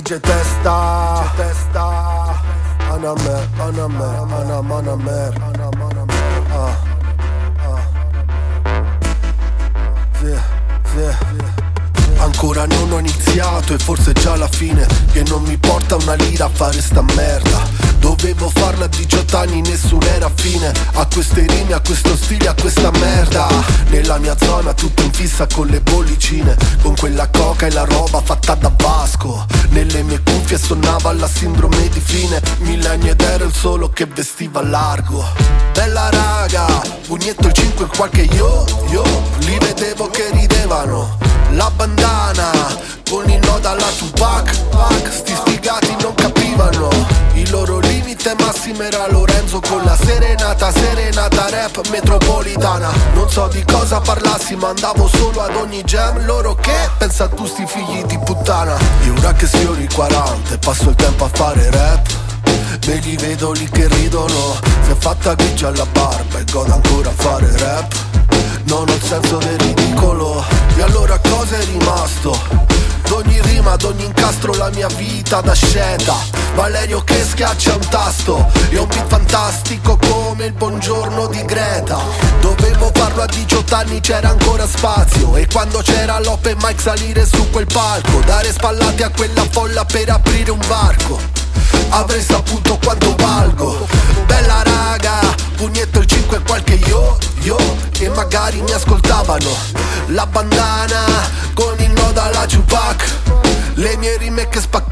c'è testa. C'è testa. Anamer, Anamer, Anam, Anamer Ah, ah. Sì, sì Ancora non ho iniziato e forse già la fine Che non mi porta una lira a fare sta merda Dovevo farla a 18 anni, nessuno era fine A queste rime, a questo stile, a questa merda. Nella mia zona tutto in fissa con le bollicine Con quella coca e la roba fatta da Vasco. Nelle mie cuffie suonava la sindrome di fine Millenni ed ero il solo che vestiva largo. Bella raga, pugnetto il 5 e qualche yo, yo. Li vedevo che ridevano. La bandana, con il nodo alla Tupac loro limite massimo era Lorenzo con la serenata Serenata rap metropolitana. Non so di cosa parlassi ma andavo solo ad ogni jam. Loro che? Pensa a tu sti figli di puttana. Io ora che sfiori 40 e passo il tempo a fare rap. Me li vedo lì che ridono. Si è fatta grigia alla barba e godo ancora a fare rap. Non ho il senso del ridicolo. E allora cosa è rimasto? D'ogni rima, d'ogni incastro la mia vita da sceta Valerio che schiaccia un tasto E un beat fantastico come il buongiorno di Greta. Dovevo farlo a 18 anni c'era ancora spazio. E quando c'era l'open mic salire su quel palco Dare spallate a quella folla per aprire un varco. Avrei saputo quanto valgo. Bella raga, pugnetto il 5 e qualche yo, yo E magari mi ascoltavano. La bandana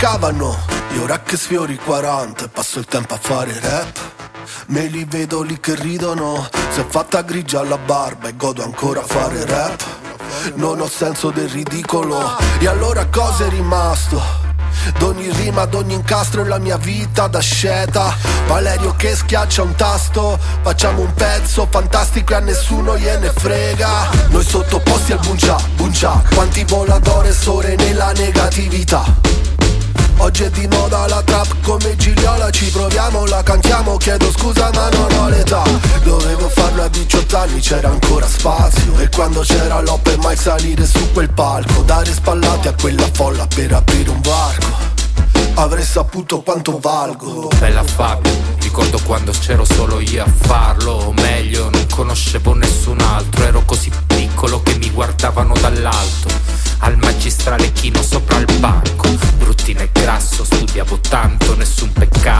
spaccavano E ora che sfiori 40 e passo il tempo a fare rap. Me li vedo lì che ridono. Si è fatta grigia alla barba e godo ancora a fare rap. Non ho senso del ridicolo. E allora cosa è rimasto? D'ogni rima, d'ogni incastro la mia vita da sceta Valerio che schiaccia un tasto. Facciamo un pezzo fantastico e a nessuno gliene frega. Noi sottoposti al buncia, buncia. Quanti voladore sore nella negatività Oggi è di moda la trap come Gigliola Ci proviamo, la cantiamo, chiedo scusa ma non ho l'età. Dovevo farlo a 18 anni, c'era ancora spazio. E quando c'era l'open mai salire su quel palco Dare spallate a quella folla per aprire un varco. Avrei saputo quanto valgo. Bella Fabio, ricordo quando c'ero solo io a farlo. O meglio, non conoscevo nessun altro Ero così piccolo che mi guardavano dall'alto bo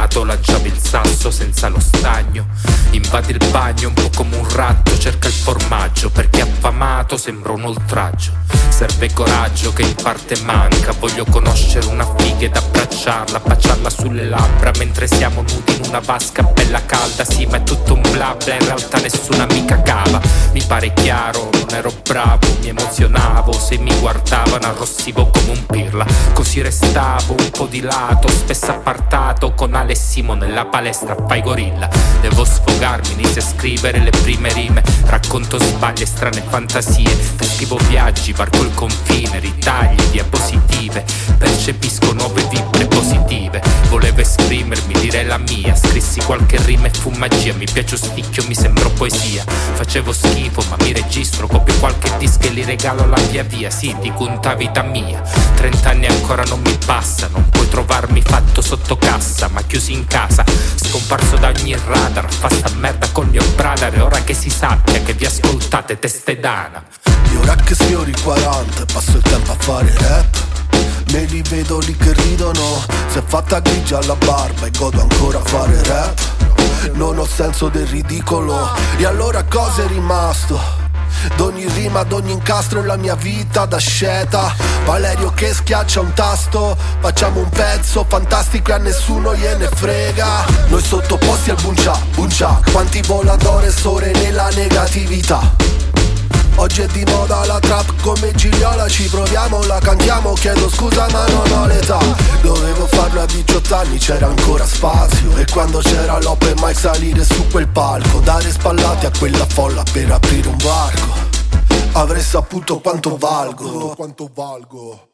peccato, lanciavo il sasso senza lo stagno. Invadi il bagno un po' come un ratto Cerca il formaggio perché affamato sembra un oltraggio. Serve coraggio che in parte manca Voglio conoscere una figa ed abbracciarla Baciarla sulle labbra mentre siamo nudi in una vasca bella calda. Sì ma è tutto un bla bla in realtà nessuna mica cava. Mi pare chiaro, non ero bravo Mi emozionavo se mi guardavano arrossivo come un pirla. Così restavo un po' di lato Spesso appartato con Alessimo nella palestra fai gorilla. Devo sfogarmi, inizio a scrivere le prime rime. Racconto sbagli e strane fantasie. Descrivo viaggi, varco il confine Ritagli, diapositive Percepisco nuove vibre positive. Volevo esprimermi, dire la mia. Scrissi qualche rima e fu magia. Mi piace sticchio, mi sembro poesia. Facevo schifo ma mi registro. Copio qualche disco e li regalo alla via via. Sì, dico punta vita mia. Trent'anni ancora non mi passa, non puoi trovarmi fatto cassa, ma chiusi in casa, scomparso da ogni radar, fa sta merda col mio brother, ora che si sappia che vi ascoltate teste d'ana. E ora che sfiori 40 e passo il tempo a fare rap. Me li vedo lì che ridono, si è fatta grigia alla barba e godo ancora a fare rap. Non ho senso del ridicolo, e allora cosa è rimasto? D'ogni rima, d'ogni incastro la mia vita da sceta Valerio che schiaccia un tasto Facciamo un pezzo fantastico e a nessuno gliene frega. Noi sottoposti al buncia, buncia Quanti voladore sore nella negatività. Oggi è di moda la trap come Gigliola Ci proviamo, la cantiamo, chiedo scusa ma non ho l'età. Dovevo farlo a 18 anni, c'era ancora spazio. E quando c'era l'open mic salire su quel palco Dare spallate a quella folla per aprire un varco Avrei saputo quanto valgo. Quanto valgo